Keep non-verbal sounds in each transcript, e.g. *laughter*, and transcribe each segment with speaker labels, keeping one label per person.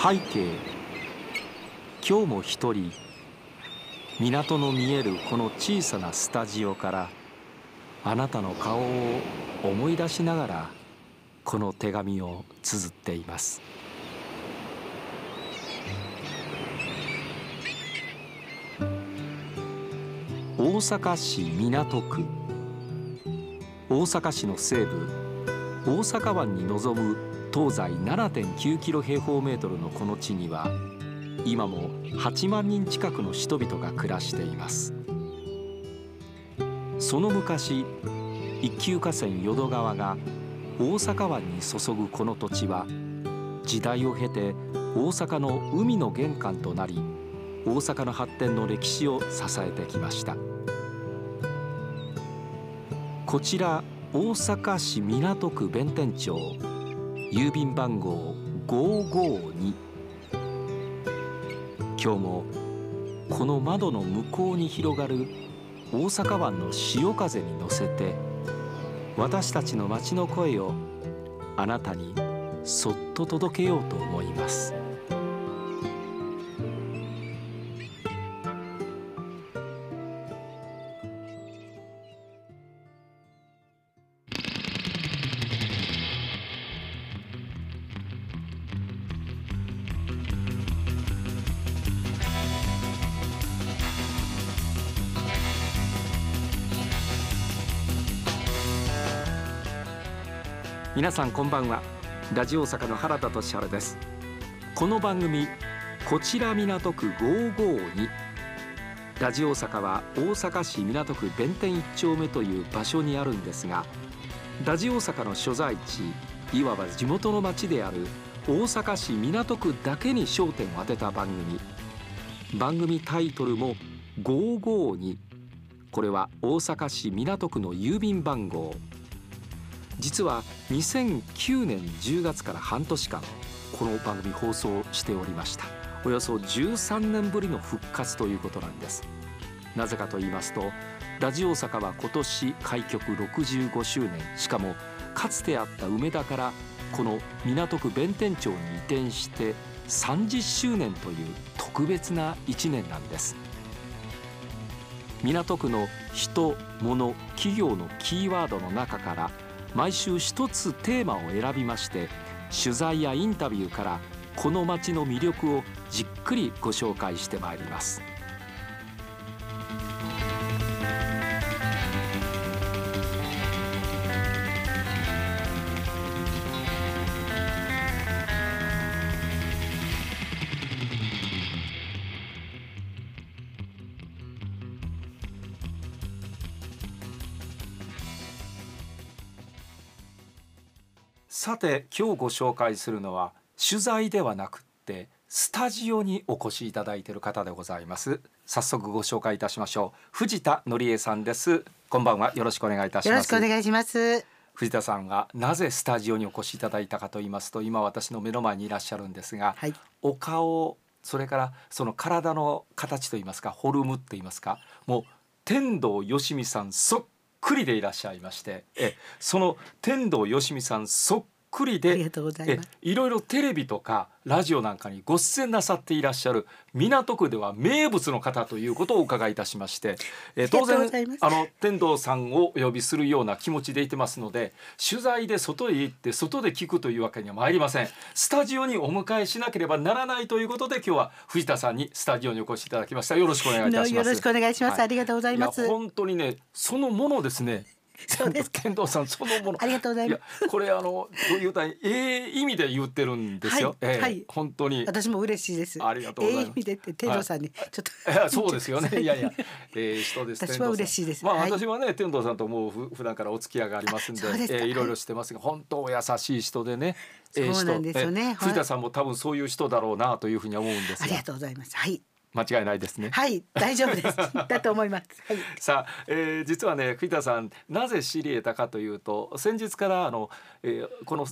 Speaker 1: 背景。今日も一人。港の見えるこの小さなスタジオからあなたの顔を思い出しながらこの手紙を綴っています。大阪市港区。大阪市の西部。大阪湾に臨む東西7.9キロ平方メートルのこの地には今も8万人近くの人々が暮らしています。その昔一級河川淀川が大阪湾に注ぐこの土地は時代を経て大阪の海の玄関となり大阪の発展の歴史を支えてきました。こちら大阪市港区弁天町。郵便番号552今日もこの窓の向こうに広がる大阪湾の潮風に乗せて私たちの街の声をあなたにそっと届けようと思います。皆さんこんばんは。ラジオ大阪の原田俊原です。この番組こちら港区552ラジオ大阪は大阪市港区弁天一丁目という場所にあるんですがラジオ大阪の所在地いわば地元の町である大阪市港区だけに焦点を当てた番組。番組タイトルも552これは大阪市港区の郵便番号。実は2009年10月から半年間この番組放送しておりました。およそ13年ぶりの復活ということなんです。なぜかと言いますとラジオ大阪は今年開局65周年。しかもかつてあった梅田からこの港区弁天町に移転して30周年という特別な1年なんです。港区の人物企業のキーワードの中から毎週一つテーマを選びまして取材やインタビューからこの街の魅力をじっくりご紹介してまいります。さて今日ご紹介するのは取材ではなくってスタジオにお越しいただいている方でございます。早速ご紹介いたしましょう。藤田紀恵さんです。こんばんは。よろしくお願いいたします。
Speaker 2: よろしくお願いします。
Speaker 1: 藤田さんがなぜスタジオにお越しいただいたかと言いますと今私の目の前にいらっしゃるんですが、はい、お顔それからその体の形と言いますかフォルムって言いますかもう天童よしみさんそっくりでいらっしゃいましてえその天童よしみさんそっくりで
Speaker 2: え
Speaker 1: いろいろテレビとかラジオなんかにご出演なさっていらっしゃる港区では名物の方ということをお伺いいたしまして、
Speaker 2: えー、当然
Speaker 1: あの天童さんをお呼びするような気持ちでいてますので取材で外へ行って外で聞くというわけには参りません。スタジオにお迎えしなければならないということで今日は藤田さんにスタジオにお越しいただきました。よろしくお願いいたします。
Speaker 2: よろしくお願いします、はい、ありがとうございます。
Speaker 1: 本当にねそのものですね *laughs*
Speaker 2: そうです。*laughs*
Speaker 1: 天童さんそのもの。
Speaker 2: ありがとうございます。
Speaker 1: これあのどういうたいええ意味で言ってるんですよ、はい、えーはい、本当に。
Speaker 2: 私も嬉しいです。
Speaker 1: ありがとうございます、
Speaker 2: ええ意味でって天童さんにちょっと、*laughs*
Speaker 1: はい、そうですよね。いやいや、えー、人です。
Speaker 2: 私は嬉しいです。
Speaker 1: まあ、私はね天童さんともうふ普段からお付き合いがありますんででえー、いろいろしてますが本当優しい人でね
Speaker 2: そうなんですよね、
Speaker 1: 藤田さんも多分そういう人だろうなというふうに思うんです
Speaker 2: ありがとうございます。はい
Speaker 1: 間違いないですね。
Speaker 2: はい、大丈夫です。*laughs* だと思います。はい、
Speaker 1: さあ、えー、実はね、藤田さん、なぜ知り得たかというと、先日からあの、えー、この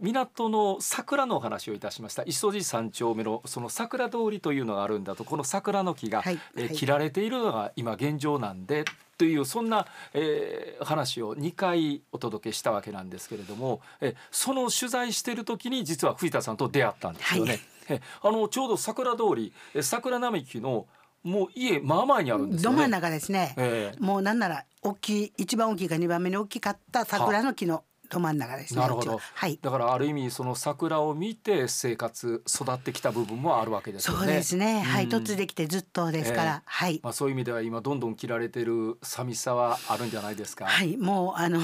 Speaker 1: 港の桜のお話をいたしました。磯路三丁目のその桜通りというのがあるんだと、この桜の木が、はい、えー、切られているのが今現状なんで。というそんな、えー、話を2回お届けしたわけなんですけれども、えー、その取材している時に実は藤田さんと出会ったんですよね。はいえ *laughs* あのちょうど桜通りえ桜並木のもう家真前にあるんですよね。
Speaker 2: ど真ん中ですね、
Speaker 1: ええ。
Speaker 2: もうなんなら大きい一番大きいか二番目に大きかった桜の木のど真ん中ですね
Speaker 1: なるほど。
Speaker 2: ははい。
Speaker 1: だからある意味その桜を見て生活育ってきた部分もあるわけですよね。
Speaker 2: そうですね、はい。
Speaker 1: うん。
Speaker 2: 突できてずっとですから、
Speaker 1: ええ。
Speaker 2: はい。
Speaker 1: まあそういう意味では今どんどん切られてる寂しさはあるんじゃないですか。
Speaker 2: はい。もうあの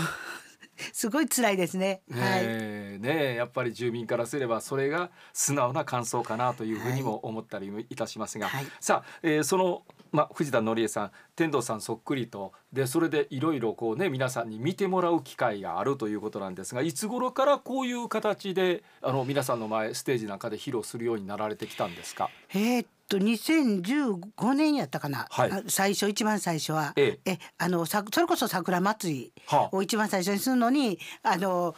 Speaker 2: *laughs* すごい辛いですね。
Speaker 1: ね
Speaker 2: はい。
Speaker 1: えねえやっぱり住民からすればそれが素直な感想かなというふうにも思ったりもいたしますが、
Speaker 2: はい。
Speaker 1: さあ、えーその、まあ、藤田紀恵さん天童さんそっくりと。でそれでいろいろこうね皆さんに見てもらう機会があるということなんですがいつ頃からこういう形であの皆さんの前ステージなんかで披露するようになられてきたんですか？
Speaker 2: えーっと2015年やったかな、
Speaker 1: はい。
Speaker 2: あ最初一番最初は。
Speaker 1: え。え
Speaker 2: あのさそれこそ桜祭り
Speaker 1: はあ。
Speaker 2: を一番最初にするのにあの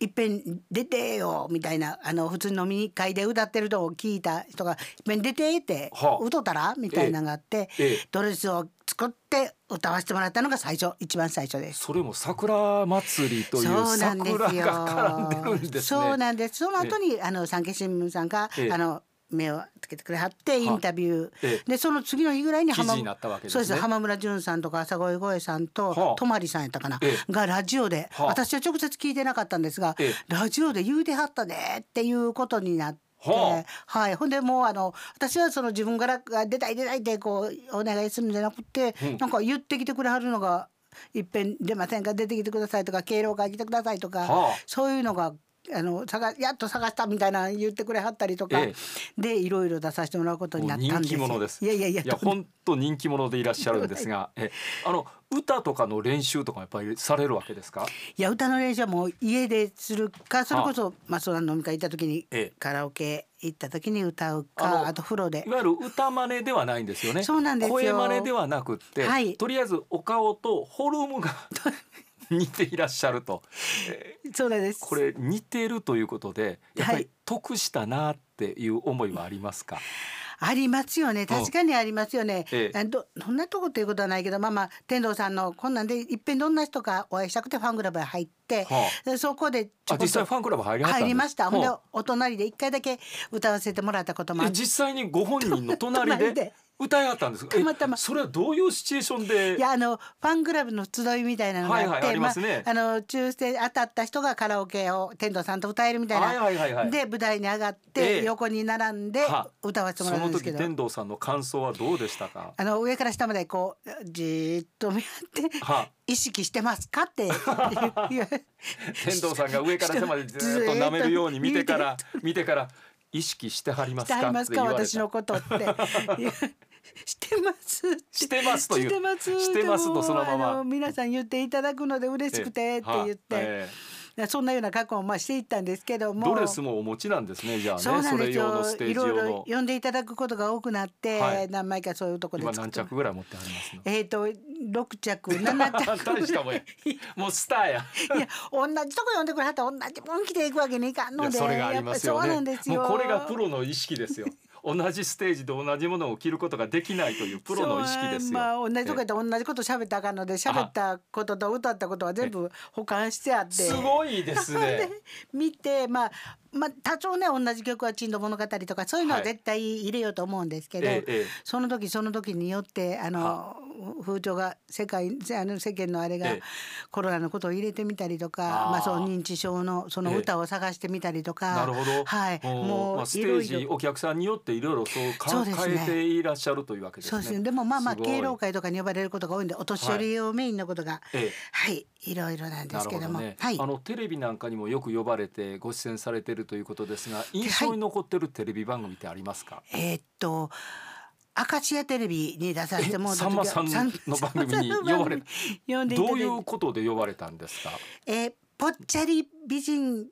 Speaker 2: いっぺん出てよみたいなあの普通に飲み会で歌ってるのを聞いた人がいっぺん出てって、
Speaker 1: はあ
Speaker 2: 歌ったら？みたいなのがあって、
Speaker 1: ええ
Speaker 2: ドレスを作って歌わせてもらったのが最初一番最初です。
Speaker 1: それも桜祭りという
Speaker 2: そうなんです
Speaker 1: 桜
Speaker 2: よ。
Speaker 1: が絡んでるんですね。
Speaker 2: そうなんです。その後にあの産経新聞さんが、
Speaker 1: ええ
Speaker 2: あの目をつけてくれはってインタビュー、
Speaker 1: ええ。
Speaker 2: でその次の日ぐらいに浜村淳さんとか朝越声さんと、
Speaker 1: はあ。
Speaker 2: 泊さんやったかな、
Speaker 1: え
Speaker 2: がラジオで、
Speaker 1: はあ。
Speaker 2: 私は直接聞いてなかったんですが、
Speaker 1: ええ。
Speaker 2: ラジオで言うてはったでっていうことになって。
Speaker 1: は
Speaker 2: はい、ほんでもうあの私はその自分からあ出たい出たいってこうお願いするんじゃなくて、
Speaker 1: うん。
Speaker 2: なんか言ってきてくれはるのがいっぺん出ませんか出てきてくださいとか敬老会来てくださいとか、
Speaker 1: はあ。
Speaker 2: そういうのがあの探やっと探したみたいな言ってくれはったりとか、
Speaker 1: え
Speaker 2: でいろいろ出させてもらうことになったんですいやいやいや。
Speaker 1: いや本当人気者でいらっしゃるんですが、*laughs* えあの歌とかの練習とかやっぱりされるわけですか？
Speaker 2: いや歌の練習はもう家でするかそれこそまあその飲み会行った時に、
Speaker 1: ええ。
Speaker 2: カラオケ行った時に歌うかあと風呂で。
Speaker 1: いわゆる歌真似ではないんですよね。
Speaker 2: そうなんですよ。
Speaker 1: 声真似ではなくって、
Speaker 2: はい。
Speaker 1: とりあえずお顔とフォルムが *laughs* *laughs* 似ていらっしゃると、え
Speaker 2: そうです。
Speaker 1: これ似てるということでやっぱり
Speaker 2: はい。
Speaker 1: 得したなっていう思いはありますか？
Speaker 2: ありますよね。確かにありますよね、
Speaker 1: ええ。
Speaker 2: あどそんなとこっていうことはないけどまあまあ天童さんのこんなんでいっぺんどんな人かお会いしたくてファンクラブへ入って、
Speaker 1: は
Speaker 2: でそこでちょっと
Speaker 1: 実際ファンクラブ入りはった
Speaker 2: 入りました。ほんで
Speaker 1: は
Speaker 2: お隣で一回だけ歌わせてもらったこともあ
Speaker 1: 実際にご本人の隣で歌いはったんです
Speaker 2: たまたま。
Speaker 1: それはどういうシチュエーションで？
Speaker 2: いやあのファンクラブの集いみたいなのがあって、
Speaker 1: はいはいありますね。
Speaker 2: あ、あの抽選当たった人がカラオケを天童さんと歌えるみたいな、
Speaker 1: はいはいはいはい。
Speaker 2: で舞台に上がっ
Speaker 1: ええ。
Speaker 2: て横に並んで
Speaker 1: は
Speaker 2: 歌わせてもらうんですけど、
Speaker 1: 時天童さんの感想はどうでしたか？
Speaker 2: あの上から下までこうじーっと見合って
Speaker 1: は。
Speaker 2: 意識してますかって *laughs*
Speaker 1: 天童さんが上から下までずっと舐めるように見てから見てから意識してはりますか？
Speaker 2: りますか
Speaker 1: って言われた。
Speaker 2: 私のことってしてます
Speaker 1: してますという
Speaker 2: してます
Speaker 1: してますとそのまま。
Speaker 2: あの皆さん言っていただくので嬉しくてって言って、
Speaker 1: え
Speaker 2: そんなような格好をまあしていったんですけども。
Speaker 1: えドレスもお持ちなんですねじゃあね。
Speaker 2: そうなん
Speaker 1: れ
Speaker 2: ですよ。
Speaker 1: 用のステージ
Speaker 2: いろいろ呼んでいただくことが多くなって、
Speaker 1: はい。
Speaker 2: 何枚かそういうところ
Speaker 1: 今
Speaker 2: で
Speaker 1: 何着ぐらい持ってありますの？
Speaker 2: えっ、と六着 *laughs* 七着。
Speaker 1: もうスターや。
Speaker 2: いや同じとこ呼んでくれはったら同じもん着ていくわけにいかん
Speaker 1: い
Speaker 2: ので
Speaker 1: やそれがありますよ
Speaker 2: やっぱ
Speaker 1: ね
Speaker 2: そうなんですよ。
Speaker 1: もうこれがプロの意識ですよ同じステージで同じものを着ることができないというプロの意識ですよ、
Speaker 2: まあ同じとこやったら同じこと喋ったらあかんので喋ったことと歌ったことは全部保管してあって。
Speaker 1: すごいですね。*laughs*
Speaker 2: 見てまあまあ多少ね同じ曲は「珍島物語」とかそういうのは
Speaker 1: はい。
Speaker 2: 絶対入れようと思うんですけど、
Speaker 1: ええええ。
Speaker 2: その時その時によってあの風潮が世界あの世間のあれが
Speaker 1: ええ。
Speaker 2: コロナのことを入れてみたりとかまあその認知症のその歌を探してみたりとか、
Speaker 1: なるほど。
Speaker 2: はい。もう
Speaker 1: まあ、ステージお客さんによっていろいろそうか
Speaker 2: そうですね。
Speaker 1: 変えていらっしゃるというわけですね。
Speaker 2: そうですね。でもまあまあ敬老会とかに呼ばれることが多いんでお年寄り用メインのことが
Speaker 1: ええ。
Speaker 2: はいいろいろなんで
Speaker 1: な
Speaker 2: すけども。
Speaker 1: ね、
Speaker 2: はい。
Speaker 1: あのテレビなんかにもよく呼ばれてご出演されてるということですが印象に残ってるテレビ番組ってありますか、
Speaker 2: えーっと明石家テレビに出させてもらった時は
Speaker 1: さんまさんの番組に呼ばれた。
Speaker 2: 呼んで
Speaker 1: どういうことで呼ばれたんですか？
Speaker 2: えーぽっちゃり美人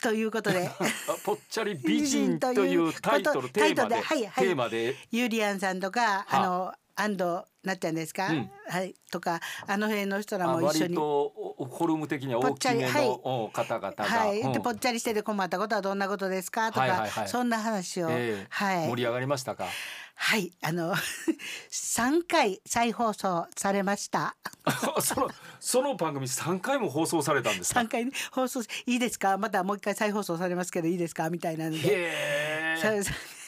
Speaker 2: ということで。
Speaker 1: あ *laughs* ぽっちゃり美人というタイトル
Speaker 2: こと
Speaker 1: テーマで
Speaker 2: タイトルではいはい。
Speaker 1: テーマで。
Speaker 2: ゆりやんさんとかあの安藤なっちゃんですか、
Speaker 1: うん。
Speaker 2: はい。とかあの辺の人ら
Speaker 1: あ
Speaker 2: も一緒に。
Speaker 1: 割とおフォルム的には大きめのお方々が、
Speaker 2: はい、
Speaker 1: うん。
Speaker 2: でぽっちゃりしてて困ったことはどんなことですか？とか、
Speaker 1: はいはいはい。
Speaker 2: そんな話を、
Speaker 1: ええ。
Speaker 2: はい。
Speaker 1: 盛り上がりましたか？
Speaker 2: はい。あの三回再放送されました。*laughs*
Speaker 1: そのその番組三回も放送されたんですか？
Speaker 2: 三回、ね、放送いいですか？またもう一回再放送されますけどいいですか？みたいなので。
Speaker 1: へえ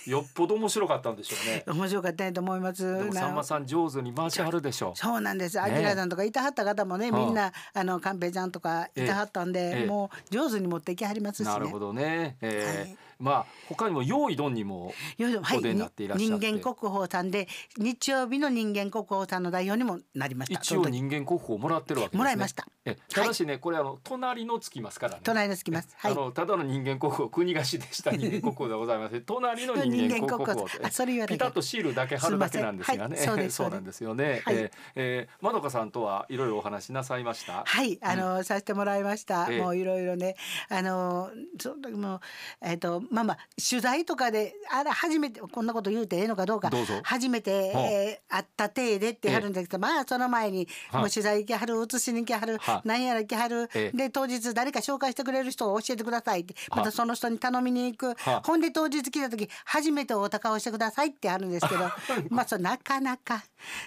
Speaker 1: よっぽど面白かったんでしょうね。*laughs*
Speaker 2: 面白かったと思います。
Speaker 1: さんまさん上手に回しはるでしょ
Speaker 2: う。そうなんです。あきらさんとかいたはった方もね、みんなあの寛平ちゃんとかいたはったんで、もう上手に持っていきはりますし、
Speaker 1: なるほどね。えーまあ他にも用意どんにもお出になっていらっしゃって、
Speaker 2: 人間国宝さんで日曜日の人間国宝さんの代表にもなりました。
Speaker 1: 一応人間国宝もらってるわけですね。
Speaker 2: もらいました。
Speaker 1: えただしね、これあの隣のつきますからね。
Speaker 2: 隣のつきます、
Speaker 1: はい、あのただの人間国宝国菓子でした人間国宝でございます隣の人間国宝 *laughs* あそれ言わピタッとシールだけ貼るだけなんですがね、はい、そうなんですよね、はい、えー、えー、まどかさんとはいろいろお話しなさいました？
Speaker 2: はいあの、うん、させてもらいました、もういろいろね。あのその時もえっ、ー、とまあまあ取材とかであら初めてこんなこと言うてええのかどうか初めて、えー、会った体でってはるんですけど、まあその前にもう取材行きはる写しに行きはる何やら行きはるで当日誰か紹介してくれる人を教えてくださいってまたその人に頼みに行く。ほんで当日来た時初めてお高をしてくださいってあるんですけど *laughs* まあそうなかなか、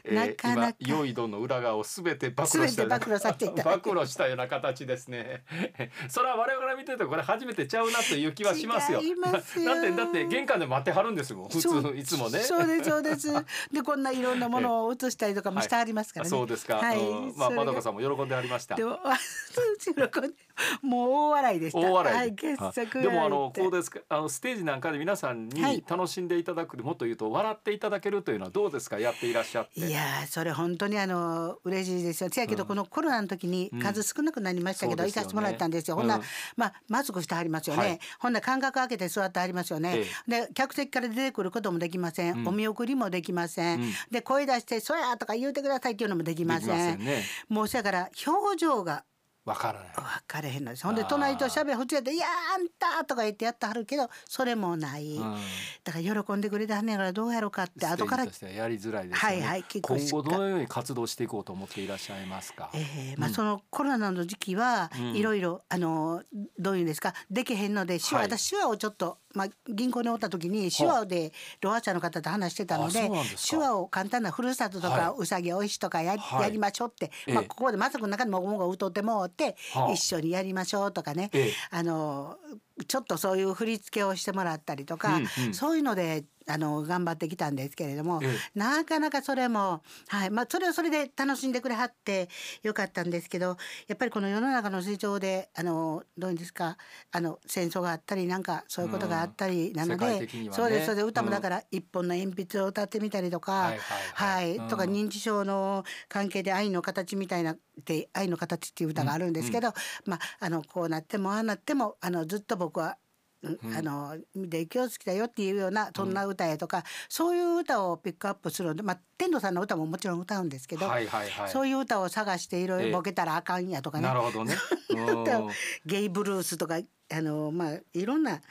Speaker 2: なかなか。
Speaker 1: 良いどの裏側をすべて暴露した
Speaker 2: 暴露させていただ *laughs*
Speaker 1: 暴露したような形ですね。*laughs* それは我々から見てるとこれ初めてちゃうなという気はしますよ。なんでだって玄関で待ってはるんですもん。普通いつもね。
Speaker 2: そうですそうです。*laughs* でこんないろんなものを映したりとかもしてありますからね、
Speaker 1: そうですか、はい、まあまどかさんも喜んでありました。
Speaker 2: でも喜んでもう大笑いでした。
Speaker 1: 大笑い、はい、でもあのこうですかあのステージなんかで皆さんに楽しんでいただく、はい、もっと言うと笑っていただけるというのはどうですか？やっていらっしゃって。
Speaker 2: いやそれ本当にあの嬉しいですよ。せやけど、うん、このコロナの時に数少なくなりましたけど、うん、行かせてもらったんですよ、ほんな、まあマスクしてはりますよね、ほんな間隔空けて座ってはりますよね、で客席から出てくることもできません、お見送りもできません、で声出して「そや」とか言うてくださいっていうのもできません、ね、もうそやから表情が
Speaker 1: 分からない分
Speaker 2: かれへんのです。ほんで隣と喋る普通やって「いやあんた」とか言ってやってはるけどそれもない、うん、だから喜んでくれたはんねやからどうやろうかって後から
Speaker 1: やりづらいです、ね、はいはい今後どのように活動していこうと思っていらっしゃいますか、
Speaker 2: えーまあ、そのコロナの時期はいろいろあのどういうんですかできへんので手話、はい、私手話をちょっとまあ、銀行におった時に手話でロハーチャーの方と話してたので手話を簡単なふるさととか、うさぎおいしとかや,、やりましょうって、まあ、ここでマスクの中にもごもご歌ってもって、一緒にやりましょうとかね、あのちょっとそういう振り付けをしてもらったりとか、そういうのであの頑張ってきたんですけれども、なかなかそれも、はいまあ、それはそれで楽しんでくれはってよかったんですけどやっぱりこの世の中の成長であのどうですかあの戦争があったりなんかそういうことがあったりなので、うんね、そうですそうです。歌もだから一本の鉛筆を歌ってみたりとか、はい、とか認知症の関係で愛の形みたいなって愛の形っていう歌があるんですけど、うん。うん、まああのこうなってもああなってもあのずっと僕はうん、あので気をつけたよっていうようなそんな歌やとか、うん、そういう歌をピックアップするので、まあ、天童さんの歌ももちろん歌うんですけど、はいはいはい、そういう歌を探していろいろボケたらあかんやとかね。
Speaker 1: なるほどね。*laughs*
Speaker 2: ゲイブルースとかあの、まあ、いろんな、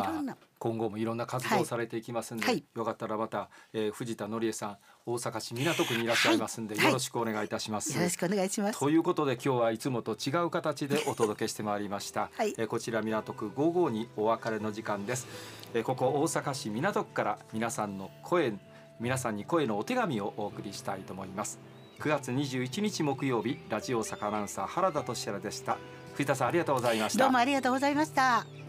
Speaker 2: いろんな。
Speaker 1: 今後もいろんな活動されていきますんで、はい、よかったらまた、えー、藤田紀恵さん大阪市港区にいらっしゃいますんで、はい、よろしくお願いいたします、
Speaker 2: よろしくお願いします。
Speaker 1: ということで今日はいつもと違う形でお届けしてまいりました、はい、えー、こちら港区55にお別れの時間です、えー、ここ大阪市港区から皆さんの声皆さんに声のお手紙をお送りしたいと思います。9月21日木曜日ラジオ大阪アナウンサー原田俊也でした。藤田さんありがとうございました。
Speaker 2: どうもありがとうございました